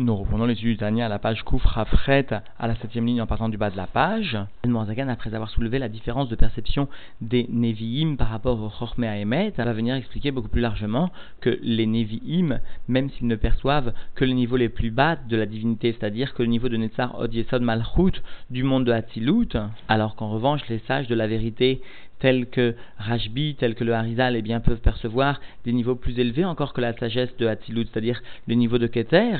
Nous reprenons l'étude du à la page Koufra Fret, à la septième ligne en partant du bas de la page. Zagan, après avoir soulevé la différence de perception des Nevi'im par rapport au Chorme Emet, va venir expliquer beaucoup plus largement que les Nevi'im, même s'ils ne perçoivent que le niveau les plus bas de la divinité, c'est-à-dire que le niveau de Netzar Od Malchut du monde de Hatzilut, alors qu'en revanche les sages de la vérité tels que Rajbi, tels que le Harizal, eh bien, peuvent percevoir des niveaux plus élevés encore que la sagesse de Hatzilut, c'est-à-dire le niveau de Keter.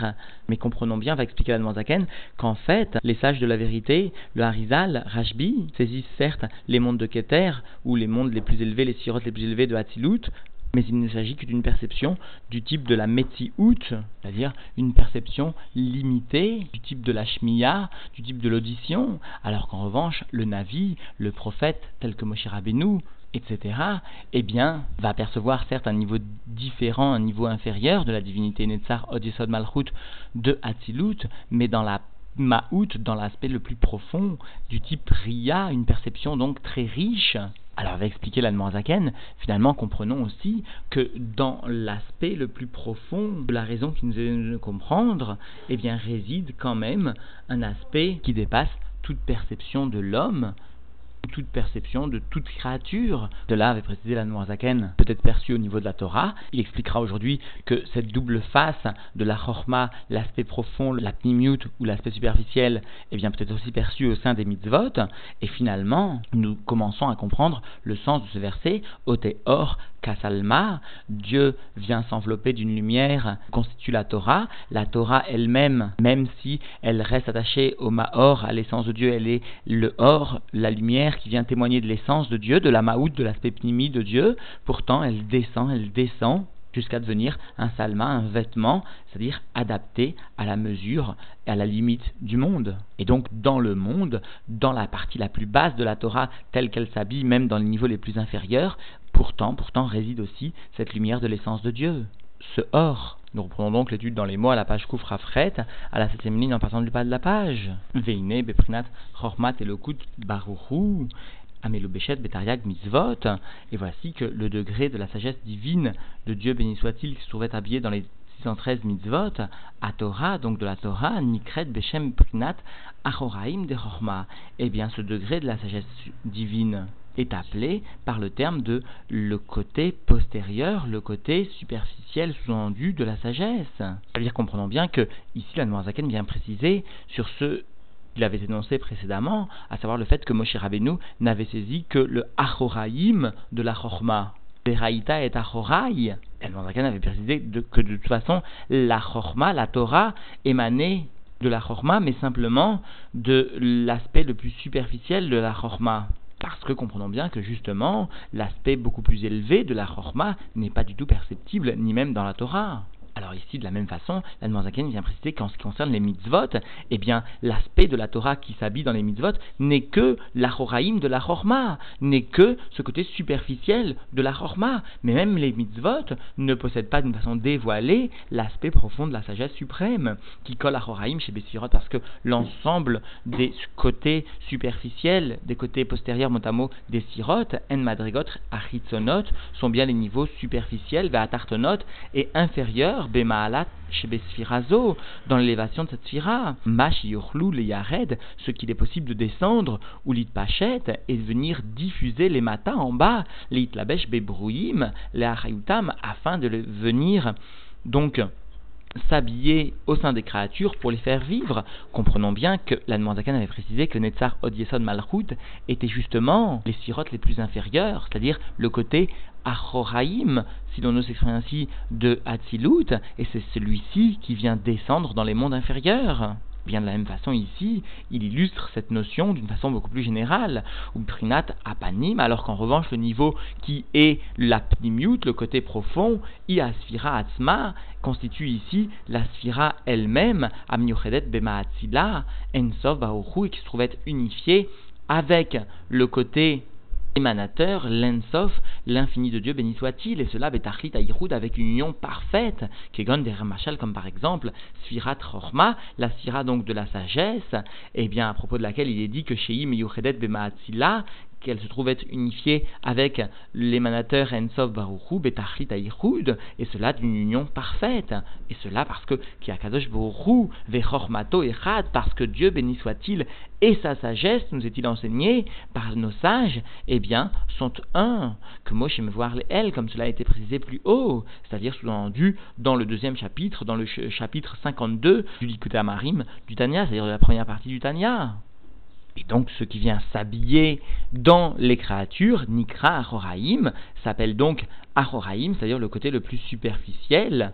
Mais comprenons bien, va expliquer la Zaken, qu'en fait, les sages de la vérité, le Harizal, Rajbi, saisissent certes les mondes de Keter, ou les mondes les plus élevés, les sirotes les plus élevés de Hatzilut, mais il ne s'agit que d'une perception du type de la Metzi-out, c'est-à-dire une perception limitée du type de la Shmiya, du type de l'audition, alors qu'en revanche, le Navi, le prophète, tel que Moshe Rabbeinu, etc., eh bien, va percevoir certes un niveau différent, un niveau inférieur de la divinité Netzar Odesod Malchut de Hatzilut, mais dans la Ma'out, dans l'aspect le plus profond, du type Ria, une perception donc très riche, alors, va expliquer la Zaken, finalement, comprenons aussi que dans l'aspect le plus profond de la raison qui nous est de comprendre, eh bien, réside quand même un aspect qui dépasse toute perception de l'homme, toute perception de toute créature. De là avait précisé la Zaken, peut-être perçu au niveau de la Torah. Il expliquera aujourd'hui que cette double face de la Chorma, l'aspect profond, la Pnimiut ou l'aspect superficiel, est bien peut-être aussi perçu au sein des mitzvot. Et finalement, nous commençons à comprendre le sens de ce verset, Ote Or Kasalma, Dieu vient s'envelopper d'une lumière constitue la Torah. La Torah elle-même, même si elle reste attachée au Maor, à l'essence de Dieu, elle est le Or, la lumière qui vient témoigner de l'essence de Dieu, de la Maout, de l'aspect pnimi de Dieu. Pourtant, elle descend, elle descend jusqu'à devenir un salma, un vêtement, c'est-à-dire adapté à la mesure et à la limite du monde. Et donc dans le monde, dans la partie la plus basse de la Torah, telle qu'elle s'habille, même dans les niveaux les plus inférieurs, pourtant, pourtant réside aussi cette lumière de l'essence de Dieu, ce or. Nous reprenons donc l'étude dans les mots à la page Koufra Fret, à la septième ligne en partant du bas de la page. Veine, Beprinat, Chormat et Lokut, Baruchu, Amelubeshet, Betariag, Mitzvot. Et voici que le degré de la sagesse divine de Dieu béni soit-il qui se trouvait habillé dans les 613 mitzvot, à Torah, donc de la Torah, Nikret Beshem Prinat Achoraim de Chorma. Eh bien, ce degré de la sagesse divine est appelé par le terme de le côté postérieur, le côté superficiel sous-entendu de la sagesse. C'est-à-dire, comprenons bien que ici, la Noirzaken vient préciser sur ce qu'il avait énoncé précédemment, à savoir le fait que Moshe Rabbeinu n'avait saisi que le Achoraim de la Chorma. Beraïta et Achorai. El avait précisé que de toute façon, la Chorma, la Torah, émanait de la Chorma, mais simplement de l'aspect le plus superficiel de la Chorma. Parce que comprenons bien que justement, l'aspect beaucoup plus élevé de la Chorma n'est pas du tout perceptible, ni même dans la Torah. Alors ici, de la même façon, la Zaken vient préciser qu'en ce qui concerne les mitzvot, eh bien, l'aspect de la Torah qui s'habille dans les mitzvot n'est que la de la chorma, n'est que ce côté superficiel de la chorma. Mais même les mitzvot ne possèdent pas d'une façon dévoilée l'aspect profond de la sagesse suprême qui colle à Choraïm chez Bessirot parce que l'ensemble des côtés superficiels, des côtés postérieurs, mot des sirot, en madrigot, achitzonot, sont bien les niveaux superficiels, ve'atartonot, et inférieurs bemaalat shebesfirazo, dans l'élévation de cette sphira, mash yochlou le yared, ce qu'il est possible de descendre, ou lit pachet, et venir diffuser les matins en bas, lit labesh bebrouim, les afin de venir, donc, s'habiller au sein des créatures pour les faire vivre. Comprenons bien que la Zakan avait précisé que Netzar Odieson Malchut était justement les sirotes les plus inférieures, c'est-à-dire le côté Achoraim, si l'on ose s'exprimer ainsi, de Hatzilut, et c'est celui-ci qui vient descendre dans les mondes inférieurs. Bien de la même façon ici, il illustre cette notion d'une façon beaucoup plus générale, ou prinat apanim, alors qu'en revanche le niveau qui est l'apnimiut, le côté profond, iasphira atzma, constitue ici la sphira elle-même, amniochedet bemaatzila, ensov baochu, et qui se trouve être unifiée avec le côté émanateur, l'ensof, l'infini de Dieu, béni soit-il, et cela betachlit aïroud avec une union parfaite, kegon des ramachal, comme par exemple Sfirat Chorma, la sphira donc de la sagesse, et bien à propos de laquelle il est dit que Sheim Yuchedet Bemaatzila, qu'elle se trouve être unifiée avec l'émanateur Ensov Baruchu, Betachlit Aïchoud, et cela d'une union parfaite. Et cela parce que Kiakadosh Baruchu, Vechormato Echad, parce que Dieu, béni soit-il, et sa sagesse, nous est-il enseigné par nos sages, eh bien, sont un, que Moshe me voir L, comme cela a été précisé plus haut, c'est-à-dire sous-entendu dans le deuxième chapitre, dans le chapitre 52 du Likuté Amarim du Tanya, c'est-à-dire la première partie du Tanya. Et donc ce qui vient s'habiller dans les créatures, Nikra Achoraim, s'appelle donc Achoraim, c'est-à-dire le côté le plus superficiel,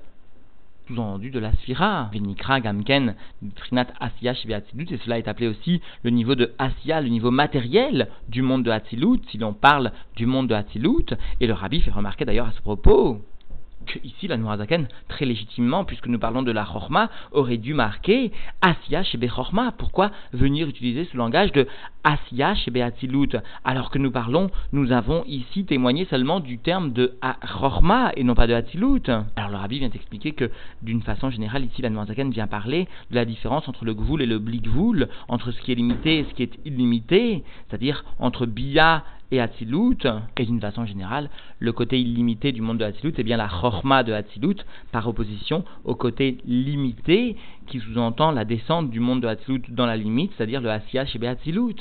sous-entendu de la sphira. Vinikra Gamken, Trinat Asiya et cela est appelé aussi le niveau de Asiya, le niveau matériel du monde de Hatzilut, si l'on parle du monde de Hatzilut, et le rabbi fait remarquer d'ailleurs à ce propos ici la Noirzaken, très légitimement, puisque nous parlons de la Chorma, aurait dû marquer Asiya chez Bechorma. Pourquoi venir utiliser ce langage de Asiya chez Beatzilut Alors que nous parlons, nous avons ici témoigné seulement du terme de Chorma et non pas de Hatzilut. Alors le Rabbi vient expliquer que d'une façon générale, ici la Noirzaken vient parler de la différence entre le Gvoul et le Blikvoul, entre ce qui est limité et ce qui est illimité, c'est-à-dire entre Bia et Hatzilut, et d'une façon générale, le côté illimité du monde de Hatzilut est bien la Chorma de Hatzilut, par opposition au côté limité qui sous-entend la descente du monde de Hatzilut dans la limite, c'est-à-dire le Asiya chez Hatzilut.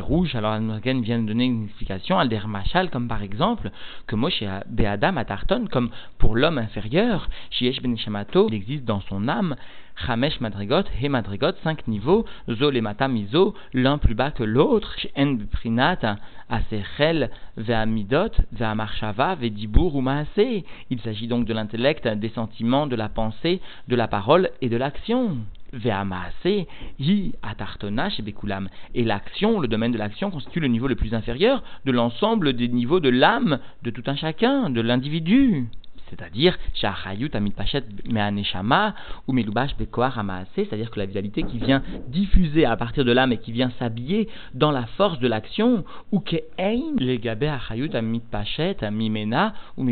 rouge, alors Anmogen vient de donner une explication, Alder Machal, comme par exemple, que Moshe Be'adam à Tarton, comme pour l'homme inférieur, Shiesh Ben Shamato, il existe dans son âme Chamesh Madrigot, He Madrigot, cinq niveaux, Zo le Mizo, l'un plus bas que l'autre, En Prinat, Asechel, Ve'amidot, Ve'amarshava, Ve'dibur ou Maase. Il s'agit donc de l'intellect, des sentiments, de la pensée, de la parole et de l'action. Ve'amaase, Hi Atartona chez Bekulam. Et l'action, le domaine de l'action, constitue le niveau le plus inférieur de l'ensemble des niveaux de l'âme de tout un chacun, de l'individu c'est-à-dire ou c'est-à-dire que la vitalité qui vient diffuser à partir de l'âme et qui vient s'habiller dans la force de l'action, ou Pachet Mimena ou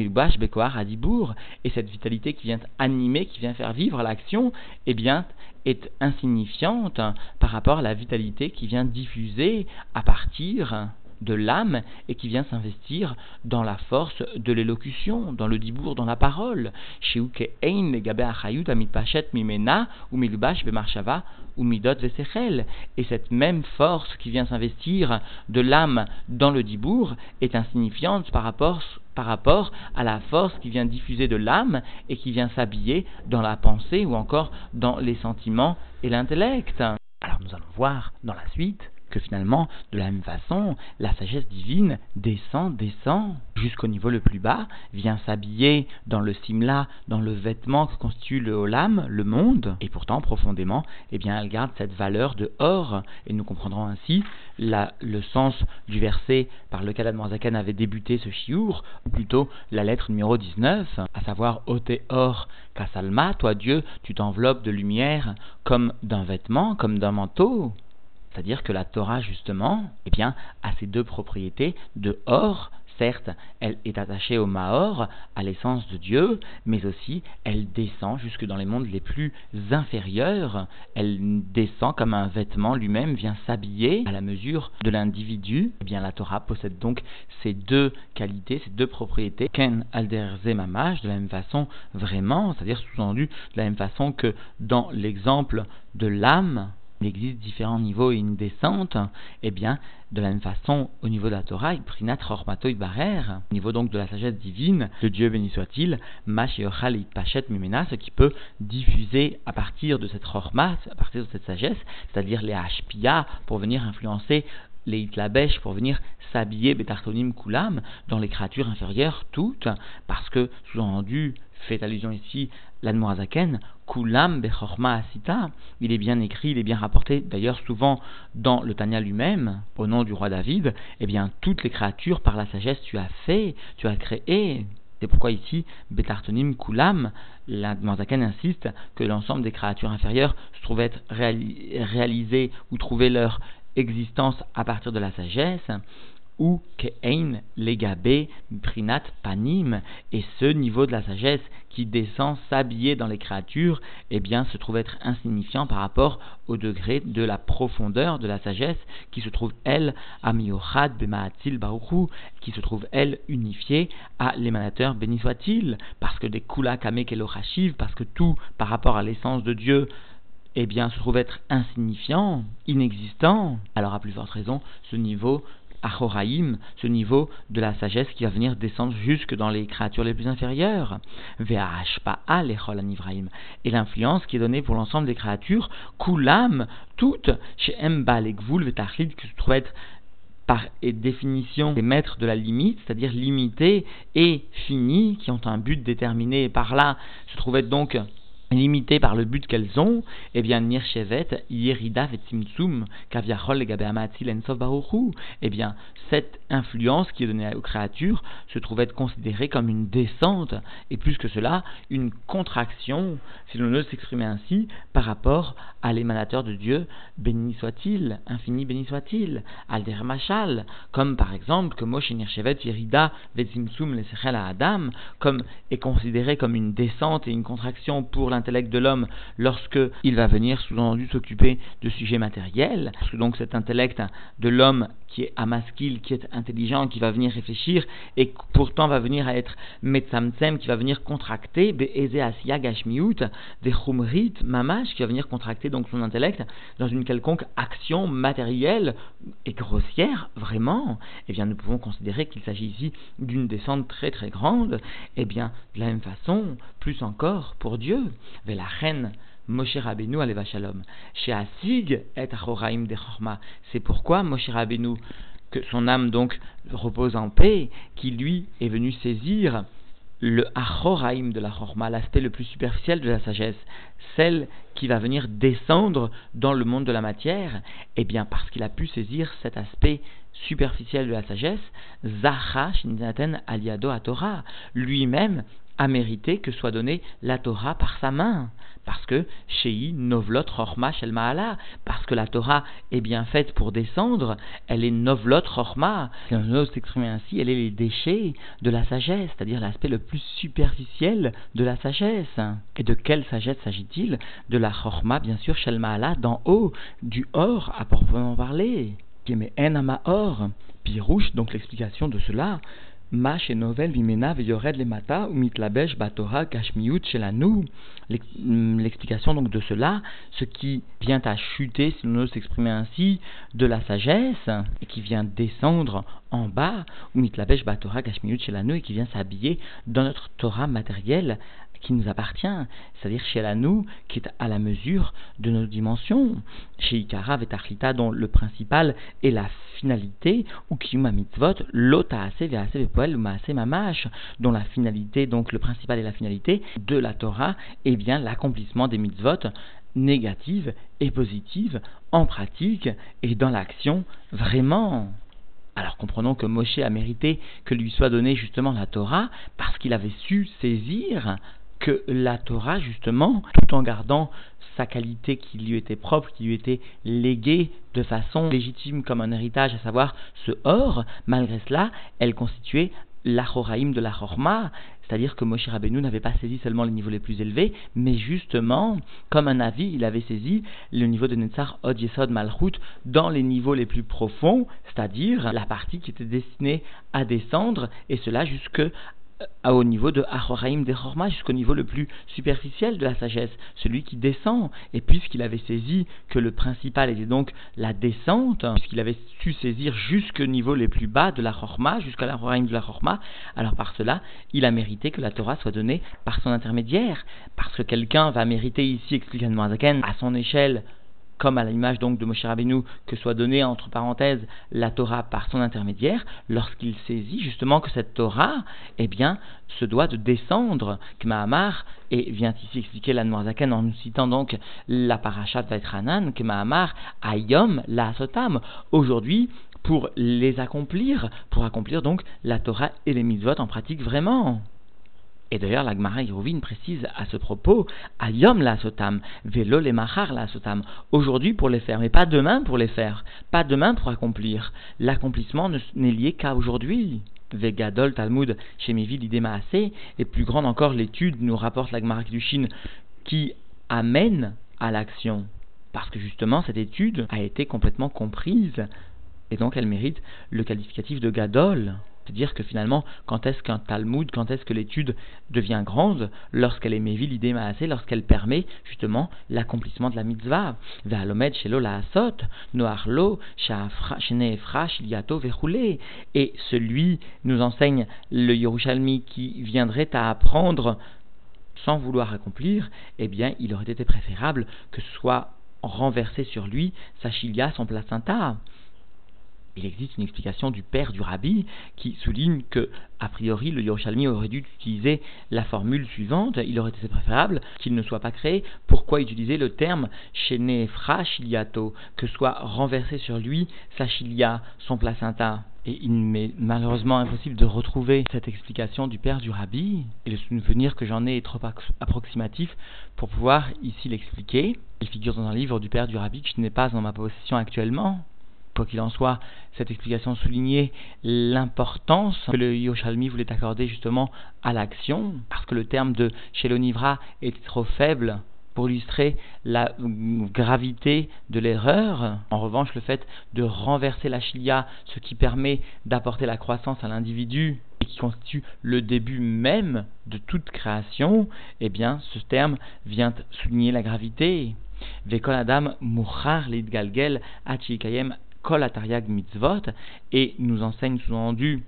Adibour, et cette vitalité qui vient animer, qui vient faire vivre l'action, eh bien, est insignifiante par rapport à la vitalité qui vient diffuser à partir de l'âme et qui vient s'investir dans la force de l'élocution, dans le dibour, dans la parole. Et cette même force qui vient s'investir de l'âme dans le dibour est insignifiante par rapport, par rapport à la force qui vient diffuser de l'âme et qui vient s'habiller dans la pensée ou encore dans les sentiments et l'intellect. Alors nous allons voir dans la suite que finalement, de la même façon, la sagesse divine descend, descend jusqu'au niveau le plus bas, vient s'habiller dans le simla, dans le vêtement que constitue le olam, le monde, et pourtant profondément, eh bien, elle garde cette valeur de or, et nous comprendrons ainsi le sens du verset par lequel Admorazakan avait débuté ce chiour, ou plutôt la lettre numéro 19, à savoir Ote or kasalma, toi Dieu, tu t'enveloppes de lumière comme d'un vêtement, comme d'un manteau. C'est-à-dire que la Torah, justement, eh bien, a ces deux propriétés de or. Certes, elle est attachée au Mahor, à l'essence de Dieu, mais aussi elle descend jusque dans les mondes les plus inférieurs. Elle descend comme un vêtement lui-même, vient s'habiller à la mesure de l'individu. Eh bien, la Torah possède donc ces deux qualités, ces deux propriétés. Ken alder mamash, de la même façon, vraiment, c'est-à-dire sous-entendu, de la même façon que dans l'exemple de l'âme, il existe différents niveaux et une descente, eh bien, de la même façon, au niveau de la Torah, Prinat Rormato Barer, au niveau donc de la sagesse divine, le Dieu béni soit-il, Mashiachal Pachet Mimena, ce qui peut diffuser à partir de cette Rormat, à partir de cette sagesse, c'est-à-dire les Hashpia, pour venir influencer les pour venir s'habiller Betartonim Kulam dans les créatures inférieures toutes, parce que, sous-entendu, fait allusion ici l'Admorazaken, Kulam Bechorma Asita, il est bien écrit, il est bien rapporté, d'ailleurs souvent dans le Tanya lui-même, au nom du roi David, eh bien toutes les créatures par la sagesse tu as fait, tu as créé. C'est pourquoi ici, Betartonim Kulam, l'Admorazaken insiste que l'ensemble des créatures inférieures se trouvent être réalisées ou trouver leur existence à partir de la sagesse, ou ke'ein legabe prinat panim, et ce niveau de la sagesse qui descend s'habiller dans les créatures, eh bien, se trouve être insignifiant par rapport au degré de la profondeur de la sagesse qui se trouve, elle, à Miochad Bemaatil Baruchu, qui se trouve, elle, unifiée à l'émanateur béni soit-il, parce que des Kula Kamek parce que tout, par rapport à l'essence de Dieu, eh bien, se trouve être insignifiant, inexistant, alors à plus forte raison, ce niveau Achoraïm, ce niveau de la sagesse qui va venir descendre jusque dans les créatures les plus inférieures. Et l'influence qui est donnée pour l'ensemble des créatures, Kulam, toutes, chez Emba, les Gvul, qui se trouvent être par définition des maîtres de la limite, c'est-à-dire limité et fini, qui ont un but déterminé, et par là se trouvaient donc limitées par le but qu'elles ont, eh bien, Nirchevet, Yerida Vetzimtzum, Kaviachol, Gabeamatil, Ensov Baruchu, eh bien, cette influence qui est donnée aux créatures se trouve être considérée comme une descente, et plus que cela, une contraction, si l'on veut s'exprimer ainsi, par rapport à l'émanateur de Dieu, béni soit-il, infini béni soit-il, Alder Machal, comme par exemple que Moshe Nirchevet, Yerida Vetzimtzum, Lesechel Adam, comme est considéré comme une descente et une contraction pour l'intellect de l'homme lorsque il va venir sous-entendu s'occuper de sujets matériels, parce que donc cet intellect de l'homme qui est amaskil, qui est intelligent, qui va venir réfléchir et pourtant va venir à être metzamtzem, qui va venir contracter, be'eze asiya gashmiut, des chumrit mamash, qui va venir contracter donc son intellect dans une quelconque action matérielle et grossière, vraiment, eh bien nous pouvons considérer qu'il s'agit ici d'une descente très très grande, eh bien de la même façon, plus encore pour Dieu, la reine Moshe Rabbeinu aleva shalom. Chez Asig et Achoraim de. C'est pourquoi Moshe Rabbeinu, que son âme donc repose en paix, qui lui est venu saisir le Achoraim de la Chorma, l'aspect le plus superficiel de la sagesse, celle qui va venir descendre dans le monde de la matière, eh bien parce qu'il a pu saisir cet aspect superficiel de la sagesse, Zacha Shinzaten Aliado Torah, lui-même a mérité que soit donnée la Torah par sa main. Parce que Shei Novlot Rochma Shel Maala, parce que la Torah est bien faite pour descendre, elle est Novlot Rochma, si on ose s'exprimer ainsi, elle est les déchets de la sagesse, c'est-à-dire l'aspect le plus superficiel de la sagesse. Et de quelle sagesse s'agit-il? De la Rochma, bien sûr, Shel Maala, d'en haut, du or à proprement parler. en ama or, Pirouche, donc l'explication de cela, Mash et Novel Vimena Veyored le Mata ou Mitlabesh Batora Kashmiut Shelanu. L'explication donc de cela, ce qui vient à chuter, si l'on ose s'exprimer ainsi, de la sagesse, et qui vient descendre en bas, ou Mitlabesh Batora Kashmiut Shelanu, et qui vient s'habiller dans notre Torah matérielle qui nous appartient, c'est-à-dire chez nous, qui est à la mesure de nos dimensions. Chez Ikara Vetachlita, dont le principal est la finalité, ou Kiyuma Mitzvot, l'Otaase Vease Vepoel Maase Mamash, dont la finalité, donc le principal est la finalité de la Torah, et bien l'accomplissement des mitzvot négatives et positives en pratique et dans l'action vraiment. Alors comprenons que Moshe a mérité que lui soit donnée justement la Torah parce qu'il avait su saisir que la Torah, justement, tout en gardant sa qualité qui lui était propre, qui lui était léguée de façon légitime comme un héritage, à savoir ce or, malgré cela, elle constituait l'achoraïm de la chorma, c'est-à-dire que Moshe Rabbeinu n'avait pas saisi seulement les niveaux les plus élevés, mais justement, comme un avis, il avait saisi le niveau de Netzar Od Yesod Malchut dans les niveaux les plus profonds, c'est-à-dire la partie qui était destinée à descendre, et cela jusque au niveau de Ahoraim de Chorma, jusqu'au niveau le plus superficiel de la sagesse, celui qui descend. Et puisqu'il avait saisi que le principal était donc la descente, puisqu'il avait su saisir jusqu'au niveau les plus bas de la Chorma, jusqu'à la de la Chorma, alors par cela, il a mérité que la Torah soit donnée par son intermédiaire. Parce que quelqu'un va mériter ici, explique à son échelle, comme à l'image donc de Moshe Rabbeinu, que soit donnée entre parenthèses la Torah par son intermédiaire, lorsqu'il saisit justement que cette Torah, eh bien, se doit de descendre, Kmahamar, et vient ici expliquer la Noirzaken en nous citant donc la parashat Vaitranan, Kmahamar, Ayom, la Sotam. Aujourd'hui, pour les accomplir, pour accomplir donc la Torah et les mitzvot en pratique vraiment. Et d'ailleurs, la Gemara précise à ce propos, Ayom la sotam, velo le machar la sotam, aujourd'hui pour les faire, mais pas demain pour les faire, pas demain pour accomplir. L'accomplissement n'est lié qu'à aujourd'hui. Vegadol Talmud chez Mevi l'idée et plus grande encore l'étude nous rapporte la Gemara Chine qui amène à l'action. Parce que justement, cette étude a été complètement comprise et donc elle mérite le qualificatif de Gadol. C'est-à-dire que finalement, quand est-ce qu'un Talmud, quand est-ce que l'étude devient grande Lorsqu'elle est mévi l'idée assez, lorsqu'elle permet justement l'accomplissement de la mitzvah. Shelo. Et celui nous enseigne le Yerushalmi qui viendrait à apprendre sans vouloir accomplir, eh bien, il aurait été préférable que soit renversé sur lui sa chilia, son placenta il existe une explication du père du rabbi qui souligne que, a priori, le Yerushalmi aurait dû utiliser la formule suivante. Il aurait été préférable qu'il ne soit pas créé. Pourquoi utiliser le terme fra chiliato, que soit renversé sur lui sa chilia, son placenta. Et il m'est malheureusement impossible de retrouver cette explication du père du rabbi, et le souvenir que j'en ai est trop approximatif pour pouvoir ici l'expliquer. Il figure dans un livre du père du rabbi que je n'ai pas en ma possession actuellement, Quoi qu'il en soit, cette explication soulignait l'importance que le Yoshalmi voulait accorder justement à l'action, parce que le terme de Shelonivra était trop faible pour illustrer la gravité de l'erreur. En revanche, le fait de renverser la chilia, ce qui permet d'apporter la croissance à l'individu et qui constitue le début même de toute création, eh bien, ce terme vient souligner la gravité. Vekol Adam Muchar Lidgalgel Achikayem Kol Atariag Mitzvot, et nous enseigne sous-entendu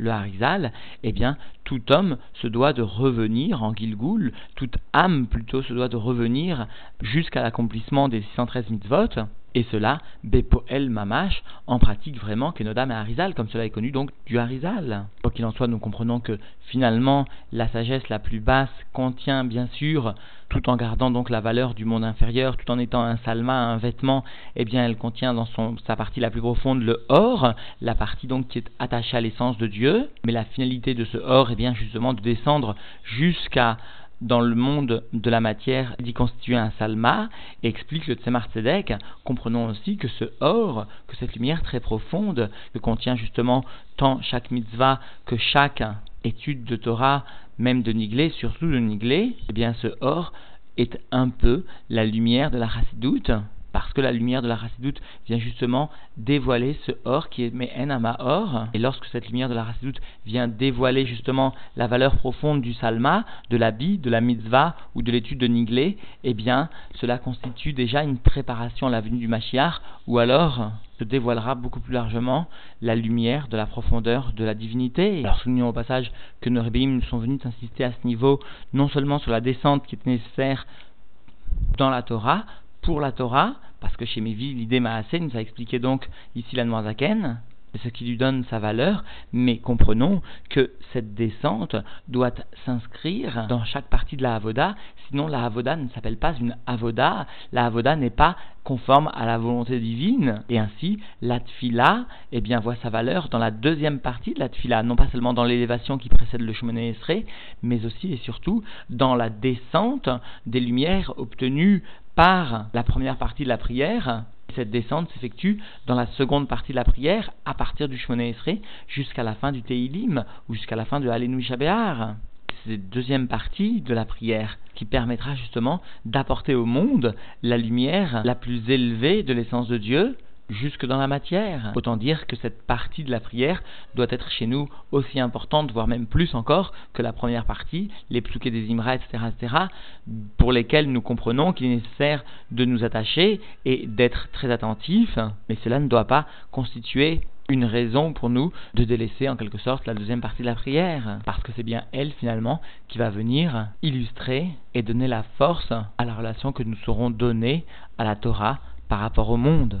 le Harizal, eh bien, tout homme se doit de revenir en Gilgul, toute âme plutôt se doit de revenir jusqu'à l'accomplissement des 613 mitzvot, et cela, Bepoel Mamash, en pratique vraiment Kenodam et Harizal, comme cela est connu donc du Harizal. Qu'il en soit, nous comprenons que finalement, la sagesse la plus basse contient bien sûr, tout en gardant donc la valeur du monde inférieur, tout en étant un salma, un vêtement, eh bien elle contient dans son, sa partie la plus profonde le or, la partie donc qui est attachée à l'essence de Dieu, mais la finalité de ce or est bien justement de descendre jusqu'à dans le monde de la matière d'y constituer un salma, et explique le Tzemar Tzedek, comprenons aussi que ce or, que cette lumière très profonde, que contient justement tant chaque mitzvah que chaque étude de Torah, même de Niglé, surtout de Niglé, eh bien ce or est un peu la lumière de la chassidoute, parce que la lumière de la Rassidoute vient justement dévoiler ce or qui est Me'en or. Et lorsque cette lumière de la Rassidoute vient dévoiler justement la valeur profonde du Salma, de l'habit, de la mitzvah ou de l'étude de Niglé, eh bien, cela constitue déjà une préparation à la venue du Mashiach, ou alors se dévoilera beaucoup plus largement la lumière de la profondeur de la divinité. Alors soulignons au passage que nos rébéim sont venus insister à ce niveau non seulement sur la descente qui est nécessaire dans la Torah, pour la Torah, parce que chez Mevi, l'idée Maasé nous a expliqué donc ici la Noirzaken, ce qui lui donne sa valeur, mais comprenons que cette descente doit s'inscrire dans chaque partie de la Avoda, sinon la Avoda ne s'appelle pas une Avoda, la Avoda n'est pas conforme à la volonté divine, et ainsi la Tfila eh bien, voit sa valeur dans la deuxième partie de la Tfila, non pas seulement dans l'élévation qui précède le Shemone Esrei, mais aussi et surtout dans la descente des lumières obtenues par la première partie de la prière. Cette descente s'effectue dans la seconde partie de la prière, à partir du Shmona Esrei jusqu'à la fin du Teilim, ou jusqu'à la fin de Alenu Shabéar. C'est cette deuxième partie de la prière qui permettra justement d'apporter au monde la lumière la plus élevée de l'essence de Dieu, jusque dans la matière. Autant dire que cette partie de la prière doit être chez nous aussi importante, voire même plus encore que la première partie, les psuké des imra, etc., etc., pour lesquels nous comprenons qu'il est nécessaire de nous attacher et d'être très attentifs, mais cela ne doit pas constituer une raison pour nous de délaisser en quelque sorte la deuxième partie de la prière, parce que c'est bien elle finalement qui va venir illustrer et donner la force à la relation que nous saurons donner à la Torah par rapport au monde.